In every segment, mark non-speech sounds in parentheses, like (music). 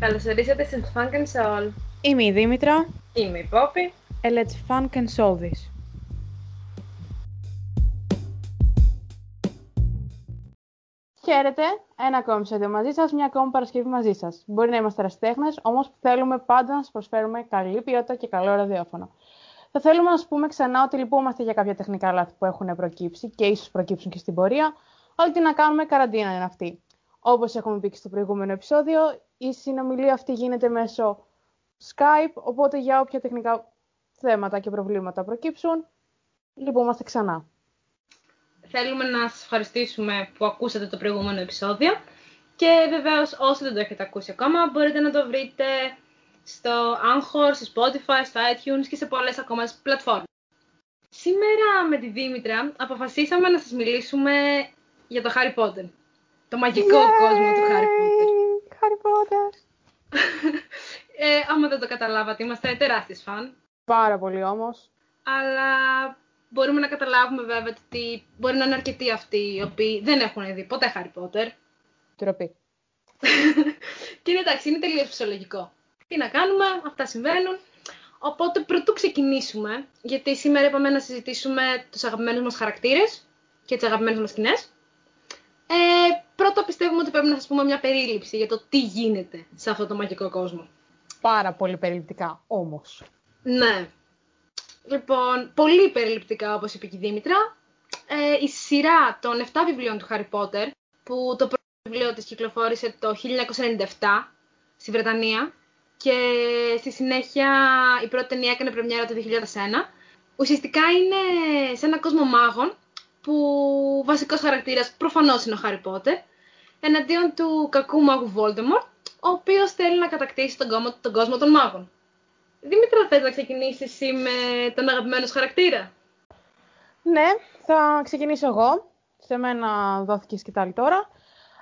Καλώς ορίσατε στην Funk and Soul. Είμαι η Δήμητρα. Είμαι η Πόπη. And let's funk and soul this. Χαίρετε, ένα ακόμη επεισόδιο μαζί σας, μια ακόμη Παρασκευή μαζί σας. Μπορεί να είμαστε ερασιτέχνες, όμως θέλουμε πάντα να σας προσφέρουμε καλή ποιότητα και καλό ραδιόφωνο. Θα θέλουμε να σας πούμε ξανά ότι λυπούμαστε για κάποια τεχνικά λάθη που έχουν προκύψει και ίσως προκύψουν και στην πορεία, αλλά τι να κάνουμε, καραντίνα είναι αυτή. Όπως έχουμε πει και στο προηγούμενο επεισόδιο, η συνομιλία αυτή γίνεται μέσω Skype, οπότε για όποια τεχνικά θέματα και προβλήματα προκύψουν, λυπούμαστε ξανά. Θέλουμε να σας ευχαριστήσουμε που ακούσατε το προηγούμενο επεισόδιο και βεβαίως όσοι δεν το έχετε ακούσει ακόμα μπορείτε να το βρείτε στο Anchor, στο Spotify, στο iTunes και σε πολλές ακόμα πλατφόρμες. Σήμερα με τη Δήμητρα αποφασίσαμε να σας μιλήσουμε για το Harry Potter. Το μαγικό κόσμο του Harry Potter. Harry Potter! ε, άμα δεν το καταλάβατε, είμαστε τεράστιες φαν. Πάρα πολύ όμως. Αλλά μπορούμε να καταλάβουμε βέβαια ότι μπορεί να είναι αρκετοί αυτοί οι οποίοι δεν έχουν δει ποτέ Harry Potter. Τροπή. (laughs) και είναι εντάξει, είναι τελείως φυσιολογικό. Τι να κάνουμε, αυτά συμβαίνουν. Οπότε πρωτού ξεκινήσουμε, γιατί σήμερα είπαμε να συζητήσουμε τους αγαπημένους μας χαρακτήρες και τις αγαπημένες μας σκηνές. Ε, πρώτα πιστεύουμε ότι πρέπει να σας πούμε μια περίληψη για το τι γίνεται σε αυτό το μαγικό κόσμο. Πάρα πολύ περιληπτικά όμως. Ναι. Λοιπόν, πολύ περιληπτικά όπως είπε και η Δήμητρα. Ε, η σειρά των 7 βιβλίων του Harry Potter, που το πρώτο βιβλίο της κυκλοφόρησε το 1997 στη Βρετανία και στη συνέχεια η πρώτη ταινία έκανε πρεμιέρα το 2001. Ουσιαστικά είναι σε ένα κόσμο μάγων που βασικός χαρακτήρας προφανώς είναι ο Harry Potter εναντίον του κακού μάγου Voldemort ο οποίος θέλει να κατακτήσει τον κόσμο, τον κόσμο των μάγων. Δημήτρα, θες να ξεκινήσεις εσύ με τον αγαπημένο σου χαρακτήρα; Ναι, θα ξεκινήσω εγώ. Σε μένα δόθηκε η σκητάλη τώρα.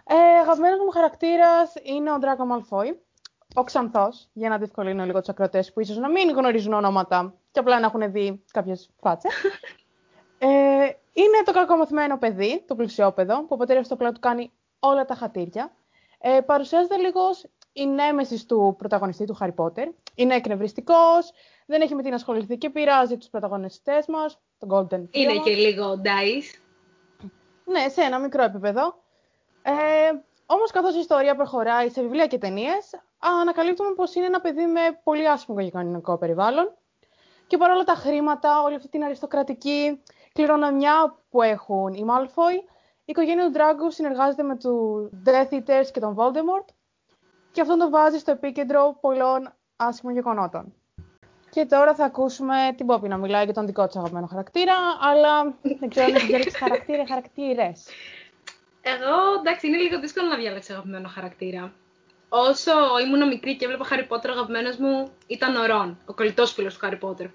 Ε, αγαπημένος μου χαρακτήρας είναι ο Draco Malfoy. Ο Ξανθός, για να διευκολύνω λίγο τους ακροτές που ίσως να μην γνωρίζουν ονόματα και απλά να έχουν δει κάποιες φάτσες. (laughs) ε, είναι το κακομαθημένο παιδί, το πλουσιόπεδο, που ο πατέρας του απλά του κάνει όλα τα χατήρια. Ε, παρουσιάζεται λίγος η νέμεσης του πρωταγωνιστή του Harry Potter. Είναι εκνευριστικός, δεν έχει με τι να ασχοληθεί και πειράζει τους πρωταγωνιστές μας, τον Golden Είναι Trio. και λίγο dice. Ναι, σε ένα μικρό επίπεδο. Ε, Όμως, καθώς η ιστορία προχωράει σε βιβλία και ταινίες, ανακαλύπτουμε πως είναι ένα παιδί με πολύ άσχημο και κανονικό περιβάλλον. Και παρόλα τα χρήματα, όλη αυτή την αριστοκρατική κληρονομιά που έχουν οι Malfoy, η οικογένεια του Draco συνεργάζεται με του Death Eaters και τον Voldemort και αυτό το βάζει στο επίκεντρο πολλών άσχημων γεγονότων. Και τώρα θα ακούσουμε την Πόπη να μιλάει για τον δικό της αγαπημένο χαρακτήρα, αλλά δεν ξέρω αν έχει διαλέξει χαρακτήρα ή χαρακτήρες. Εγώ, εντάξει, είναι λίγο δύσκολο να διαλέξω αγαπημένο χαρακτήρα. Όσο ήμουν μικρή και έβλεπα Harry Potter, ο αγαπημένος μου ήταν ο Ρον, ο κολλητός φίλος του Harry Potter.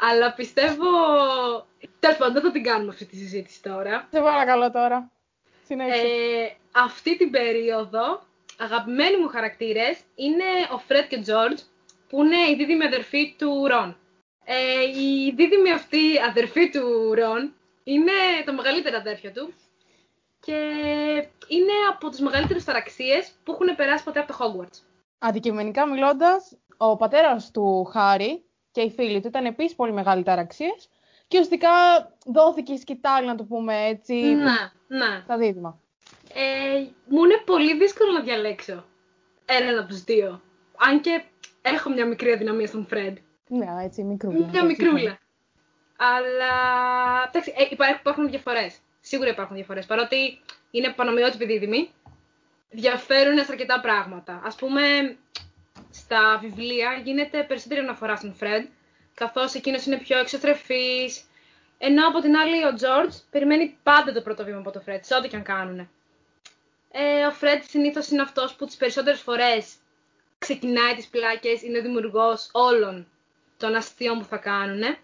Αλλά πιστεύω... Τέλος πάντων, δεν θα την κάνουμε αυτή τη συζήτηση τώρα. Σε παρακαλώ τώρα. Συνέχισε. Ε, αυτή την περίοδο, αγαπημένοι μου χαρακτήρες είναι ο Φρέντ και ο Τζόρτζ, που είναι η δίδυμη αδερφή του Ρον. Ε, η δίδυμη αυτή αδερφή του Ρον είναι τα μεγαλύτερα αδέρφια του και είναι από τις μεγαλύτερες ταραξίες που έχουν περάσει ποτέ από το Hogwarts. Αντικειμενικά μιλώντας, ο πατέρας του Χάρη και οι φίλοι του ήταν επίσης πολύ μεγάλοι ταραξίες και ουσιαστικά δόθηκε η σκητάλη, να το πούμε έτσι, Ναι, ναι. στα δίδυμα. Ε, μου είναι πολύ δύσκολο να διαλέξω έναν από τους δύο. Αν και έχω μια μικρή αδυναμία στον Φρέντ. Ναι, έτσι, μικρούλα. Μια μικρούλα. Αλλά εντάξει, ε, υπά- υπάρχουν διαφορές. Σίγουρα υπάρχουν διαφορές. Παρότι είναι πανομοιότυποι δίδυμοι, διαφέρουν σε αρκετά πράγματα. Ας πούμε, στα βιβλία γίνεται περισσότερη αναφορά στον Φρέντ, καθώς εκείνος είναι πιο εξωστρεφής, ενώ από την άλλη ο Τζόρτζ περιμένει πάντα το πρώτο βήμα από το Φρέντ, σε ό,τι και αν κάνουνε. Ε, ο Φρέντ συνήθως είναι αυτός που τις περισσότερες φορές ξεκινάει τις πλάκες, είναι ο δημιουργός όλων των αστείων που θα κάνουνε.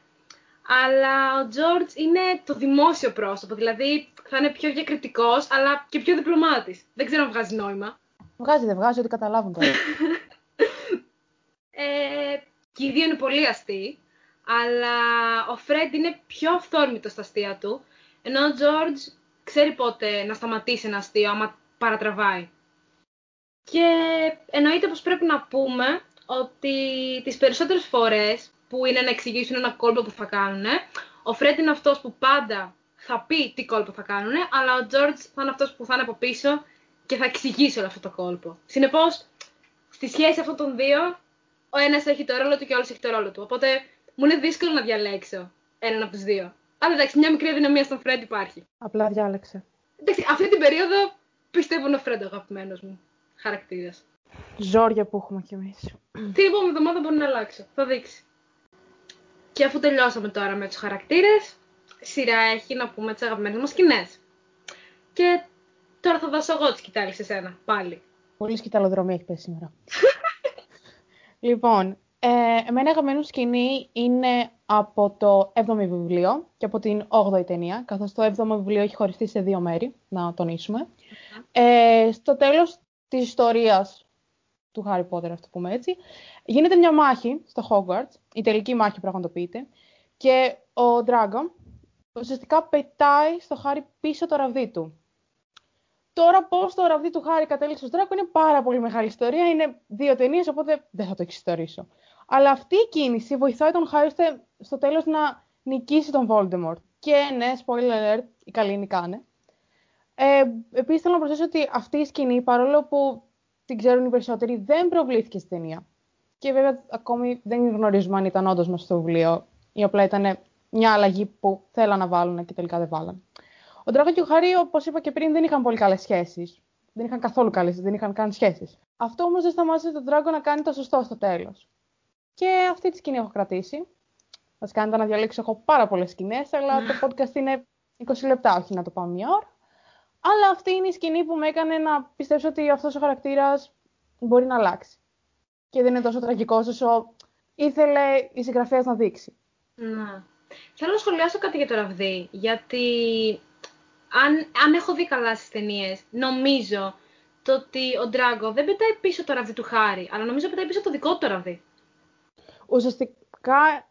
Αλλά ο Τζόρτζ είναι το δημόσιο πρόσωπο, δηλαδή θα είναι πιο διακριτικός, αλλά και πιο διπλωμάτης. Δεν ξέρω αν βγάζει νόημα. Βγάζει, δεν βγάζει, ότι καταλάβουν τώρα. (laughs) Ε, και οι δύο είναι πολύ αστείοι, αλλά ο Φρέντ είναι πιο αυθόρμητος στα αστεία του, ενώ ο Τζόρτζ ξέρει πότε να σταματήσει ένα αστείο άμα παρατραβάει. Και εννοείται πως πρέπει να πούμε ότι τις περισσότερες φορές που είναι να εξηγήσουν ένα κόλπο που θα κάνουν, ο Φρέντ είναι αυτός που πάντα θα πει τι κόλπο θα κάνουν, αλλά ο Τζόρτζ θα είναι αυτός που θα είναι από πίσω και θα εξηγήσει όλο αυτό το κόλπο. Συνεπώς, στη σχέση αυτών των δύο, ο ένας έχει το ρόλο του και ο άλλος έχει το ρόλο του. Οπότε μου είναι δύσκολο να διαλέξω έναν από τους δύο. Αλλά εντάξει, μια μικρή αδυναμία στον Φρέντ υπάρχει. Απλά διάλεξε. Εντάξει, αυτή την περίοδο πιστεύω είναι ο Φρέντ ο αγαπημένος μου χαρακτήρας. Ζόρια που έχουμε κι εμείς. Την επόμενη εβδομάδα μπορεί να αλλάξω. Θα δείξει. Και αφού τελειώσαμε τώρα με τους χαρακτήρες, σειρά έχει να πούμε τις αγαπημένες μας σκηνές. Και τώρα θα δώσω εγώ τη σκητάλη σε σένα, πάλι. Πολύ σκηταλοδρομή έχεις πέσει σήμερα. (laughs) λοιπόν, ε, εμένα αγαπημένη σκηνή είναι από το 7ο βιβλίο και από την 8η ταινία, καθώς το 7ο βιβλίο έχει χωριστεί σε δύο μέρη, να τονίσουμε. Ε, στο τέλος της ιστορίας του Harry Potter, αυτό πούμε έτσι, γίνεται μια μάχη στο Hogwarts, η τελική μάχη πραγματοποιείται, και ο Drago ουσιαστικά πετάει στο Harry πίσω το ραβδί του. Τώρα πώς το ραβδί του Χάρη κατέληξε στο Δράκο είναι πάρα πολύ μεγάλη ιστορία. Είναι δύο ταινίες, οπότε δεν θα το εξιστορήσω. Αλλά αυτή η κίνηση βοηθάει τον Χάρη στο τέλος να νικήσει τον Voldemort. Και ναι, spoiler alert, οι καλοί νικάνε. Ε, Επίσης θέλω να προσθέσω ότι αυτή η σκηνή, παρόλο που την ξέρουν οι περισσότεροι, δεν προβλήθηκε στην ταινία. Και βέβαια ακόμη δεν γνωρίζουμε αν ήταν όντως μέσα στο βιβλίο ή απλά ήταν μια αλλαγή που θέλαν να βάλουν και τελικά δεν βάλαν. Ο Ντράγο και ο Χαρί, όπως είπα και πριν, δεν είχαν πολύ καλές σχέσεις. Δεν είχαν καθόλου καλές, δεν είχαν καν σχέσεις. Αυτό όμως δεν σταμάτησε τον Ντράγκο να κάνει το σωστό στο τέλος. Και αυτή τη σκηνή έχω κρατήσει. Μα κάνετε να διαλέξω. Έχω πάρα πολλές σκηνές, αλλά το podcast είναι 20 λεπτά, όχι να το πάω μία ώρα. Αλλά αυτή είναι η σκηνή που με έκανε να πιστέψω ότι αυτός ο χαρακτήρας μπορεί να αλλάξει. Και δεν είναι τόσο τραγικός όσο ήθελε η συγγραφέας να δείξει. Να. Θέλω να σχολιάσω κάτι για το ραβδί. Γιατί αν, αν έχω δει καλά στις ταινίες, νομίζω το ότι ο Ντράγκο δεν πετάει πίσω το ραβδί του Χάρη, αλλά νομίζω πετάει πίσω το δικό του το ραβδί. Ουσιαστικά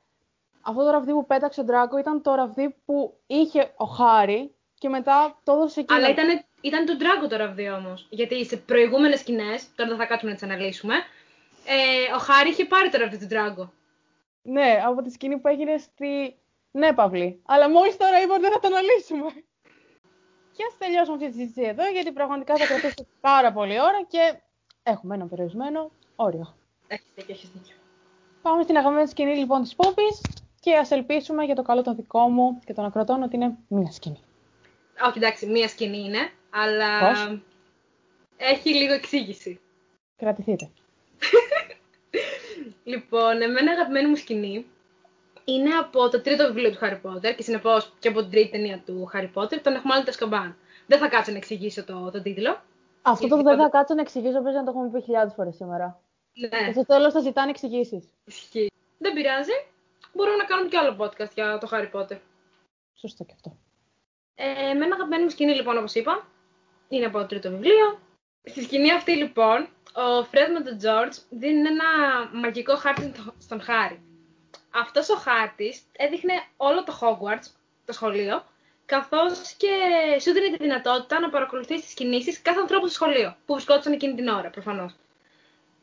αυτό το ραβδί που πέταξε ο Ντράγκο ήταν το ραβδί που είχε ο Χάρη και μετά το έδωσε εκεί. Αλλά ήταν, ήταν του Ντράγκο το ραβδί όμως. Γιατί σε προηγούμενες σκηνές, τώρα δεν θα κάτσουμε να τις αναλύσουμε, ε, ο Χάρη είχε πάρει το ραβδί του Ντράγκο. Ναι, από τη σκηνή που έγινε στη. Ναι, Παυλή. Αλλά μόλις τώρα είπα ότι δεν θα το αναλύσουμε. Και ας τελειώσουμε αυτή τη συζήτηση εδώ, γιατί πραγματικά θα κρατήσει πάρα πολύ ώρα και έχουμε ένα περιορισμένο όριο. Έχει δίκιο, έχει δίκιο. Πάμε στην αγαπημένη σκηνή λοιπόν της Πόπης και ας ελπίσουμε για το καλό των δικό μου και των ακροτών ότι είναι μία σκηνή. Όχι, εντάξει, μία σκηνή είναι, αλλά Πώς; έχει λίγο εξήγηση. Κρατηθείτε. (laughs) λοιπόν, εμένα αγαπημένη μου σκηνή είναι από το τρίτο βιβλίο του Harry Potter και συνεπώς και από την τρίτη ταινία του Harry Potter, τον Εχμάλωτο Τεσκαμπάν. Δεν θα κάτσω να εξηγήσω το, το τίτλο. Αυτό το δεν θα κάτσω να εξηγήσω, πρέπει να το έχουμε πει χιλιάδες φορές σήμερα. Ναι. Και στο τέλο θα ζητάνε εξηγήσεις. Ισχύει. Δεν πειράζει. Μπορούμε να κάνουμε κι άλλο podcast για το Harry Potter. Σωστό και αυτό. Ε, με ένα αγαπημένο μου σκηνή, λοιπόν, όπως είπα, είναι από το τρίτο βιβλίο. Στη σκηνή αυτή, λοιπόν, ο Φρέντ με τον Τζόρτζ δίνει ένα μαγικό χάρτη στον Χάρη αυτός ο χάρτης έδειχνε όλο το Hogwarts, το σχολείο, καθώς και σου δίνει τη δυνατότητα να παρακολουθείς τις κινήσεις κάθε ανθρώπου στο σχολείο, που βρισκόταν εκείνη την ώρα, προφανώς.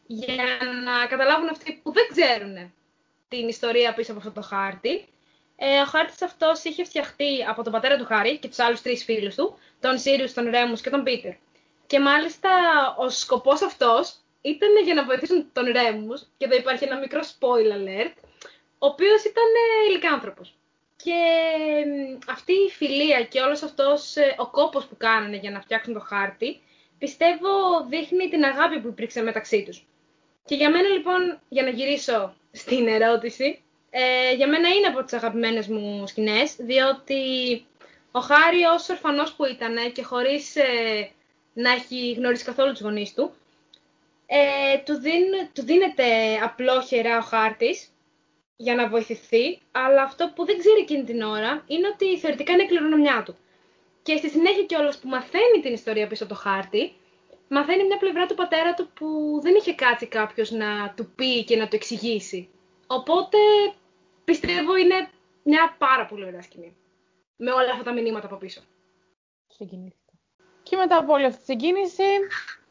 Για να καταλάβουν αυτοί που δεν ξέρουν την ιστορία πίσω από αυτό το χάρτη, ε, ο χάρτης αυτός είχε φτιαχτεί από τον πατέρα του Χάρη και τους άλλους τρεις φίλους του, τον Σύριους, τον Ρέμους και τον Πίτερ. Και μάλιστα ο σκοπός αυτός ήταν για να βοηθήσουν τον Ρέμους, και εδώ υπάρχει ένα μικρό spoiler alert, ο οποίος ήταν ε, ηλικάνθρωπος. Και αυτή η φιλία και όλος αυτός ε, ο κόπος που κάνανε για να φτιάξουν το χάρτη, πιστεύω δείχνει την αγάπη που υπήρξε μεταξύ τους. Και για μένα λοιπόν, για να γυρίσω στην ερώτηση, ε, για μένα είναι από τις αγαπημένες μου σκηνές, διότι ο Χάρη ως ορφανός που ήταν και χωρίς ε, να έχει γνωρίσει καθόλου τους γονείς του, ε, του, δίν, του δίνεται απλόχερα ο χάρτης για να βοηθηθεί, αλλά αυτό που δεν ξέρει εκείνη την ώρα είναι ότι θεωρητικά είναι η κληρονομιά του. Και στη συνέχεια κιόλας που μαθαίνει την ιστορία πίσω από το χάρτη, μαθαίνει μια πλευρά του πατέρα του που δεν είχε κάτσει κάποιος να του πει και να του εξηγήσει. Οπότε πιστεύω είναι μια πάρα πολύ ωραία σκηνή. Με όλα αυτά τα μηνύματα από πίσω. Συγκινήθηκα. Και μετά από όλη αυτή τη συγκίνηση,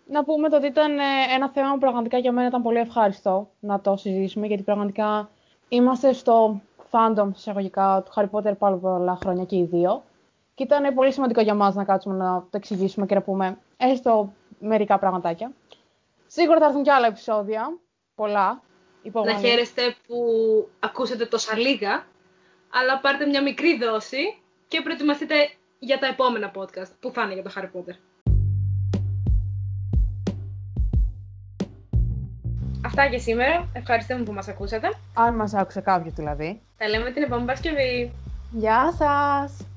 να πούμε το ότι ήταν ε, ένα θέμα που πραγματικά για μένα ήταν πολύ ευχάριστο να το συζητήσουμε, γιατί πραγματικά είμαστε στο fandom εισαγωγικά του Harry Potter πάρα πολλά χρόνια και οι δύο. Και ήταν πολύ σημαντικό για μας να κάτσουμε να το εξηγήσουμε και να πούμε έστω μερικά πραγματάκια. Σίγουρα θα έρθουν και άλλα επεισόδια, πολλά. Να χαίρεστε που ακούσατε τόσα λίγα, αλλά πάρτε μια μικρή δόση και προετοιμαστείτε για τα επόμενα podcast που θα είναι για το Harry Potter. Αυτά και σήμερα. Ευχαριστούμε που μας ακούσατε. Αν μας άκουσε κάποιος δηλαδή. Τα λέμε την επόμενη Παρασκευή. Γεια σας!